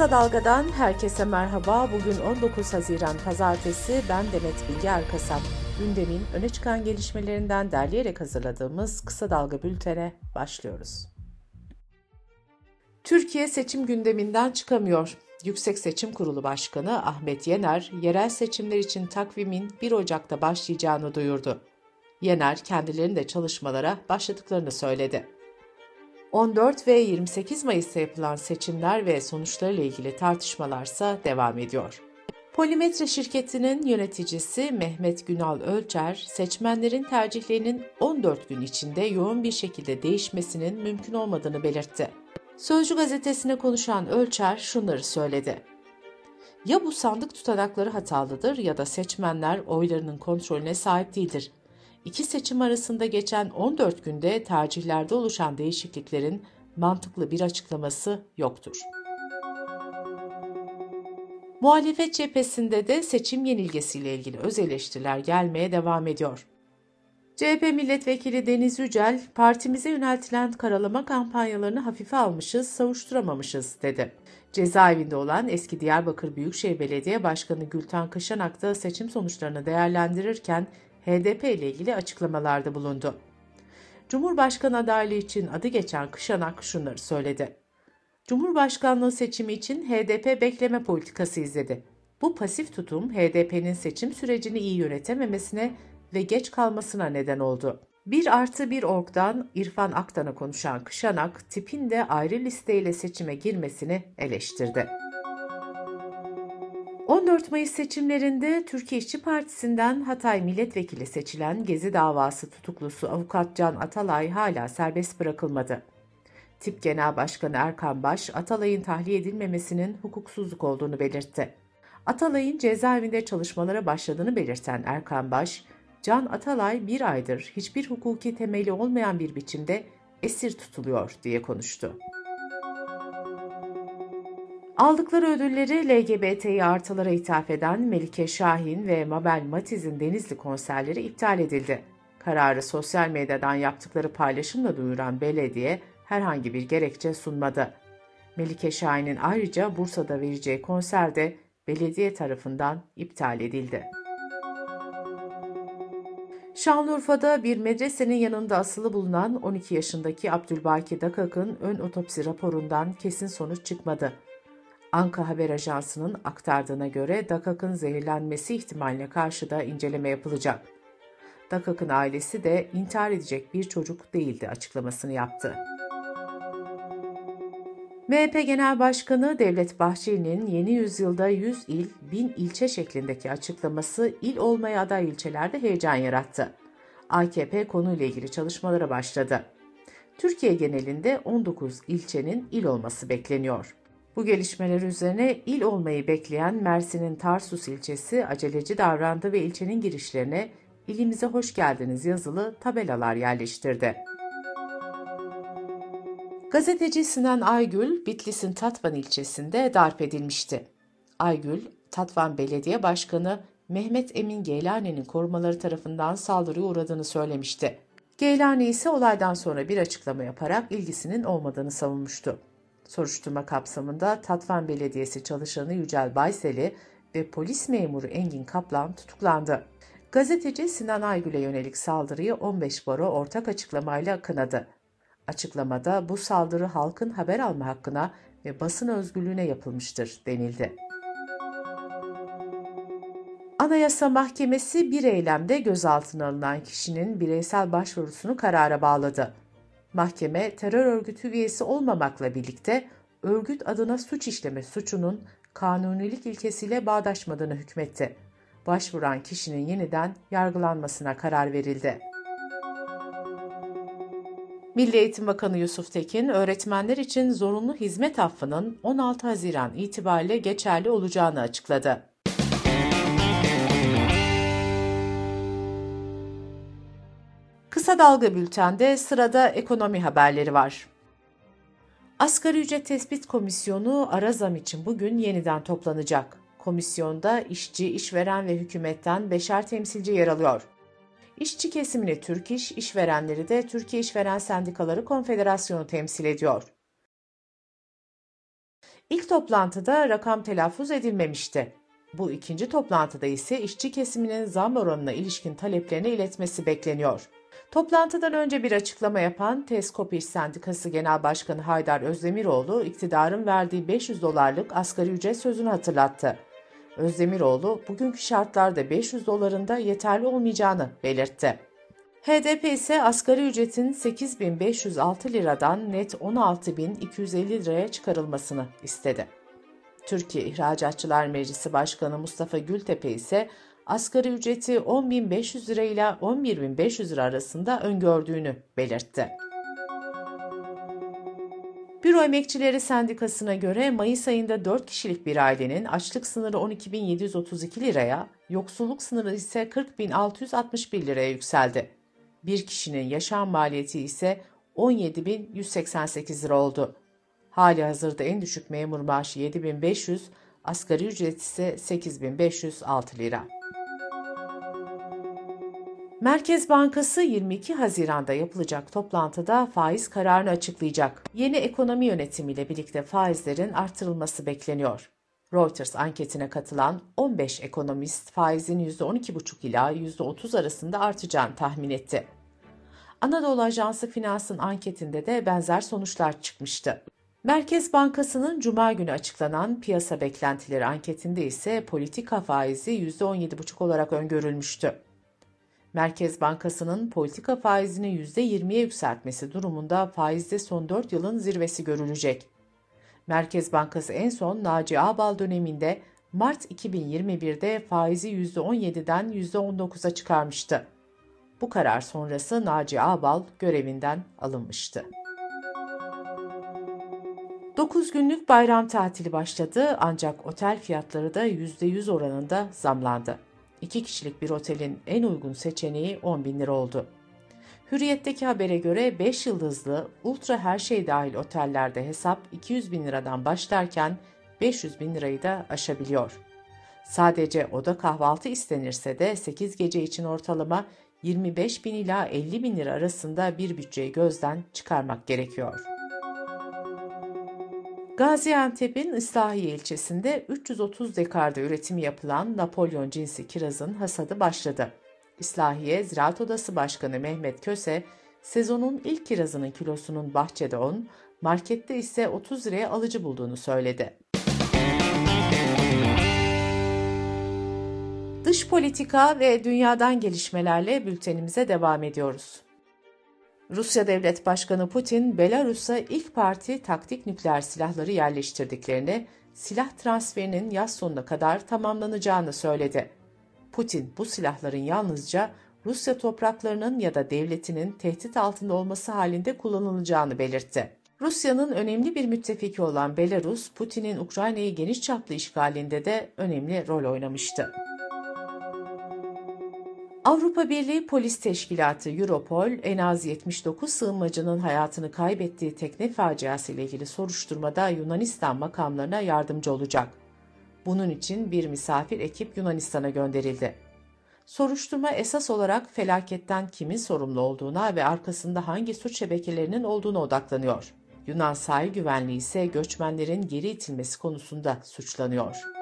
Kısa Dalga'dan herkese merhaba. Bugün 19 Haziran Pazartesi. Ben Demet Bilge Erkasap. Gündemin öne çıkan gelişmelerinden derleyerek hazırladığımız Kısa Dalga bültene başlıyoruz. Türkiye seçim gündeminden çıkamıyor. Yüksek Seçim Kurulu Başkanı Ahmet Yener, yerel seçimler için takvimin 1 Ocak'ta başlayacağını duyurdu. Yener, kendilerinin de çalışmalara başladıklarını söyledi. 14 ve 28 Mayıs'ta yapılan seçimler ve sonuçlarıyla ilgili tartışmalarsa devam ediyor. Polimetre şirketinin yöneticisi Mehmet Günal Ölçer, seçmenlerin tercihlerinin 14 gün içinde yoğun bir şekilde değişmesinin mümkün olmadığını belirtti. Sözcü gazetesine konuşan Ölçer şunları söyledi. Ya bu sandık tutanakları hatalıdır ya da seçmenler oylarının kontrolüne sahip değildir. İki seçim arasında geçen 14 günde tercihlerde oluşan değişikliklerin mantıklı bir açıklaması yoktur. Muhalefet cephesinde de seçim yenilgesiyle ilgili öz eleştiriler gelmeye devam ediyor. CHP milletvekili Deniz Yücel, partimize yöneltilen karalama kampanyalarını hafife almışız, savuşturamamışız dedi. Cezaevinde olan eski Diyarbakır Büyükşehir Belediye Başkanı Gülten Kışanak da seçim sonuçlarını değerlendirirken HDP ile ilgili açıklamalarda bulundu. Cumhurbaşkanı adaylığı için adı geçen Kışanak şunları söyledi. Cumhurbaşkanlığı seçimi için HDP bekleme politikası izledi. Bu pasif tutum HDP'nin seçim sürecini iyi yönetememesine ve geç kalmasına neden oldu. Bir artı bir orgdan İrfan Aktan'a konuşan Kışanak, tipin de ayrı listeyle seçime girmesini eleştirdi. 14 Mayıs seçimlerinde Türkiye İşçi Partisi'nden Hatay milletvekili seçilen Gezi davası tutuklusu avukat Can Atalay hala serbest bırakılmadı. Tip Genel Başkanı Erkan Baş, Atalay'ın tahliye edilmemesinin hukuksuzluk olduğunu belirtti. Atalay'ın cezaevinde çalışmalara başladığını belirten Erkan Baş, Can Atalay bir aydır hiçbir hukuki temeli olmayan bir biçimde esir tutuluyor diye konuştu. Aldıkları ödülleri LGBTİ artılara ithaf eden Melike Şahin ve Mabel Matiz'in Denizli konserleri iptal edildi. Kararı sosyal medyadan yaptıkları paylaşımla duyuran belediye herhangi bir gerekçe sunmadı. Melike Şahin'in ayrıca Bursa'da vereceği konser de belediye tarafından iptal edildi. Şanlıurfa'da bir medresenin yanında asılı bulunan 12 yaşındaki Abdülbaki Dakak'ın ön otopsi raporundan kesin sonuç çıkmadı. Anka Haber Ajansı'nın aktardığına göre Dakak'ın zehirlenmesi ihtimaline karşı da inceleme yapılacak. Dakak'ın ailesi de intihar edecek bir çocuk değildi açıklamasını yaptı. MHP Genel Başkanı Devlet Bahçeli'nin yeni yüzyılda 100 il, 1000 ilçe şeklindeki açıklaması il olmaya aday ilçelerde heyecan yarattı. AKP konuyla ilgili çalışmalara başladı. Türkiye genelinde 19 ilçenin il olması bekleniyor. Bu gelişmeler üzerine il olmayı bekleyen Mersin'in Tarsus ilçesi aceleci davrandı ve ilçenin girişlerine ilimize hoş geldiniz yazılı tabelalar yerleştirdi. Gazeteci Sinan Aygül, Bitlis'in Tatvan ilçesinde darp edilmişti. Aygül, Tatvan Belediye Başkanı Mehmet Emin Geylani'nin korumaları tarafından saldırıya uğradığını söylemişti. Geylani ise olaydan sonra bir açıklama yaparak ilgisinin olmadığını savunmuştu. Soruşturma kapsamında Tatvan Belediyesi çalışanı Yücel Bayseli ve polis memuru Engin Kaplan tutuklandı. Gazeteci Sinan Aygül'e yönelik saldırıyı 15 baro ortak açıklamayla kınadı. Açıklamada bu saldırı halkın haber alma hakkına ve basın özgürlüğüne yapılmıştır denildi. Anayasa Mahkemesi bir eylemde gözaltına alınan kişinin bireysel başvurusunu karara bağladı. Mahkeme terör örgütü üyesi olmamakla birlikte örgüt adına suç işleme suçunun kanunilik ilkesiyle bağdaşmadığını hükmetti. Başvuran kişinin yeniden yargılanmasına karar verildi. Milli Eğitim Bakanı Yusuf Tekin, öğretmenler için zorunlu hizmet affının 16 Haziran itibariyle geçerli olacağını açıkladı. Dalga Bülten'de sırada ekonomi haberleri var. Asgari Ücret Tespit Komisyonu ara zam için bugün yeniden toplanacak. Komisyonda işçi, işveren ve hükümetten beşer temsilci yer alıyor. İşçi kesimini Türk İş, işverenleri de Türkiye İşveren Sendikaları Konfederasyonu temsil ediyor. İlk toplantıda rakam telaffuz edilmemişti. Bu ikinci toplantıda ise işçi kesiminin zam oranına ilişkin taleplerini iletmesi bekleniyor. Toplantıdan önce bir açıklama yapan Teskop İş Sendikası Genel Başkanı Haydar Özdemiroğlu, iktidarın verdiği 500 dolarlık asgari ücret sözünü hatırlattı. Özdemiroğlu, bugünkü şartlarda 500 doların da yeterli olmayacağını belirtti. HDP ise asgari ücretin 8.506 liradan net 16.250 liraya çıkarılmasını istedi. Türkiye İhracatçılar Meclisi Başkanı Mustafa Gültepe ise asgari ücreti 10.500 lira ile 11.500 lira arasında öngördüğünü belirtti. Büro Emekçileri Sendikası'na göre Mayıs ayında 4 kişilik bir ailenin açlık sınırı 12.732 liraya, yoksulluk sınırı ise 40.661 liraya yükseldi. Bir kişinin yaşam maliyeti ise 17.188 lira oldu. Hali hazırda en düşük memur maaşı 7500, asgari ücret ise 8506 lira. Merkez Bankası 22 Haziran'da yapılacak toplantıda faiz kararını açıklayacak. Yeni ekonomi yönetimiyle birlikte faizlerin artırılması bekleniyor. Reuters anketine katılan 15 ekonomist faizin %12,5 ila %30 arasında artacağını tahmin etti. Anadolu Ajansı Finans'ın anketinde de benzer sonuçlar çıkmıştı. Merkez Bankası'nın Cuma günü açıklanan piyasa beklentileri anketinde ise politika faizi %17,5 olarak öngörülmüştü. Merkez Bankası'nın politika faizini %20'ye yükseltmesi durumunda faizde son 4 yılın zirvesi görülecek. Merkez Bankası en son Naci Ağbal döneminde Mart 2021'de faizi %17'den %19'a çıkarmıştı. Bu karar sonrası Naci Ağbal görevinden alınmıştı. 9 günlük bayram tatili başladı ancak otel fiyatları da %100 oranında zamlandı. 2 kişilik bir otelin en uygun seçeneği 10 bin lira oldu. Hürriyet'teki habere göre 5 yıldızlı, ultra her şey dahil otellerde hesap 200 bin liradan başlarken 500 bin lirayı da aşabiliyor. Sadece oda kahvaltı istenirse de 8 gece için ortalama 25 bin ila 50 bin lira arasında bir bütçeyi gözden çıkarmak gerekiyor. Gaziantep'in İslahiye ilçesinde 330 dekarda üretimi yapılan Napolyon cinsi kirazın hasadı başladı. İslahiye Ziraat Odası Başkanı Mehmet Köse, sezonun ilk kirazının kilosunun bahçede 10, markette ise 30 liraya alıcı bulduğunu söyledi. Dış politika ve dünyadan gelişmelerle bültenimize devam ediyoruz. Rusya Devlet Başkanı Putin, Belarus'a ilk parti taktik nükleer silahları yerleştirdiklerini, silah transferinin yaz sonuna kadar tamamlanacağını söyledi. Putin bu silahların yalnızca Rusya topraklarının ya da devletinin tehdit altında olması halinde kullanılacağını belirtti. Rusya'nın önemli bir müttefiki olan Belarus, Putin'in Ukrayna'yı geniş çaplı işgalinde de önemli rol oynamıştı. Avrupa Birliği Polis Teşkilatı Europol en az 79 sığınmacının hayatını kaybettiği tekne faciası ile ilgili soruşturmada Yunanistan makamlarına yardımcı olacak. Bunun için bir misafir ekip Yunanistan'a gönderildi. Soruşturma esas olarak felaketten kimin sorumlu olduğuna ve arkasında hangi suç şebekelerinin olduğuna odaklanıyor. Yunan sahil güvenliği ise göçmenlerin geri itilmesi konusunda suçlanıyor.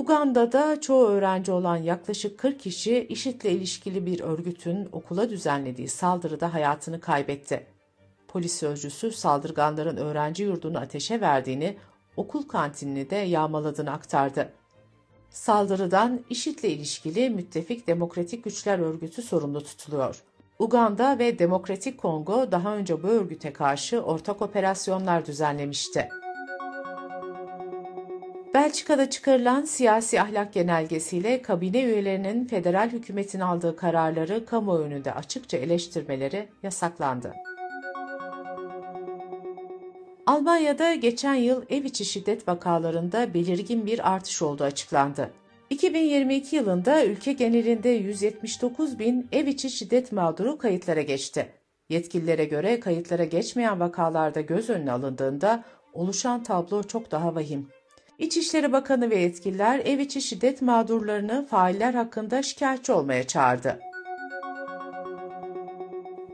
Uganda'da çoğu öğrenci olan yaklaşık 40 kişi IŞİD'le ilişkili bir örgütün okula düzenlediği saldırıda hayatını kaybetti. Polis sözcüsü saldırganların öğrenci yurdunu ateşe verdiğini, okul kantinini de yağmaladığını aktardı. Saldırıdan IŞİD'le ilişkili Müttefik Demokratik Güçler Örgütü sorumlu tutuluyor. Uganda ve Demokratik Kongo daha önce bu örgüte karşı ortak operasyonlar düzenlemişti. Belçika'da çıkarılan siyasi ahlak genelgesiyle kabine üyelerinin federal hükümetin aldığı kararları kamuoyunda açıkça eleştirmeleri yasaklandı. Almanya'da geçen yıl ev içi şiddet vakalarında belirgin bir artış olduğu açıklandı. 2022 yılında ülke genelinde 179 bin ev içi şiddet mağduru kayıtlara geçti. Yetkililere göre kayıtlara geçmeyen vakalarda göz önüne alındığında oluşan tablo çok daha vahim. İçişleri Bakanı ve yetkililer ev içi şiddet mağdurlarını failler hakkında şikayetçi olmaya çağırdı.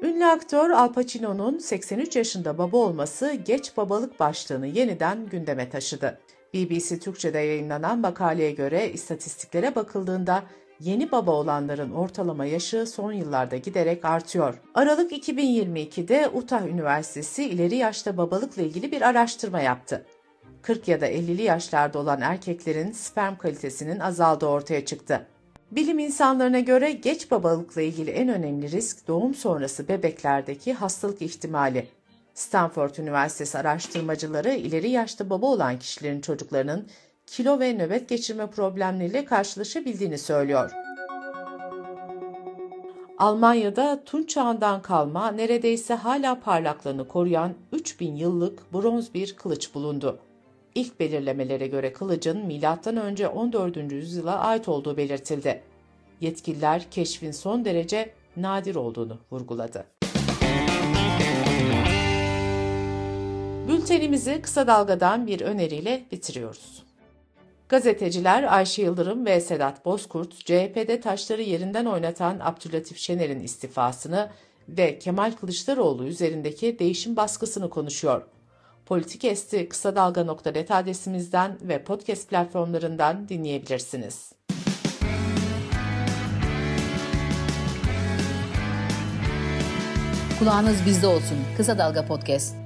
Ünlü aktör Al Pacino'nun 83 yaşında baba olması geç babalık başlığını yeniden gündeme taşıdı. BBC Türkçe'de yayınlanan makaleye göre istatistiklere bakıldığında yeni baba olanların ortalama yaşı son yıllarda giderek artıyor. Aralık 2022'de Utah Üniversitesi ileri yaşta babalıkla ilgili bir araştırma yaptı. 40 ya da 50'li yaşlarda olan erkeklerin sperm kalitesinin azaldığı ortaya çıktı. Bilim insanlarına göre geç babalıkla ilgili en önemli risk doğum sonrası bebeklerdeki hastalık ihtimali. Stanford Üniversitesi araştırmacıları ileri yaşta baba olan kişilerin çocuklarının kilo ve nöbet geçirme problemleriyle karşılaşabildiğini söylüyor. Almanya'da Tunç çağından kalma neredeyse hala parlaklığını koruyan 3000 yıllık bronz bir kılıç bulundu. İlk belirlemelere göre kılıcın M.Ö. 14. yüzyıla ait olduğu belirtildi. Yetkililer keşfin son derece nadir olduğunu vurguladı. Bültenimizi kısa dalgadan bir öneriyle bitiriyoruz. Gazeteciler Ayşe Yıldırım ve Sedat Bozkurt, CHP'de taşları yerinden oynatan Abdülatif Şener'in istifasını ve Kemal Kılıçdaroğlu üzerindeki değişim baskısını konuşuyor. Politik Esti kısa dalga.net adresimizden ve podcast platformlarından dinleyebilirsiniz. Kulağınız bizde olsun. Kısa Dalga Podcast.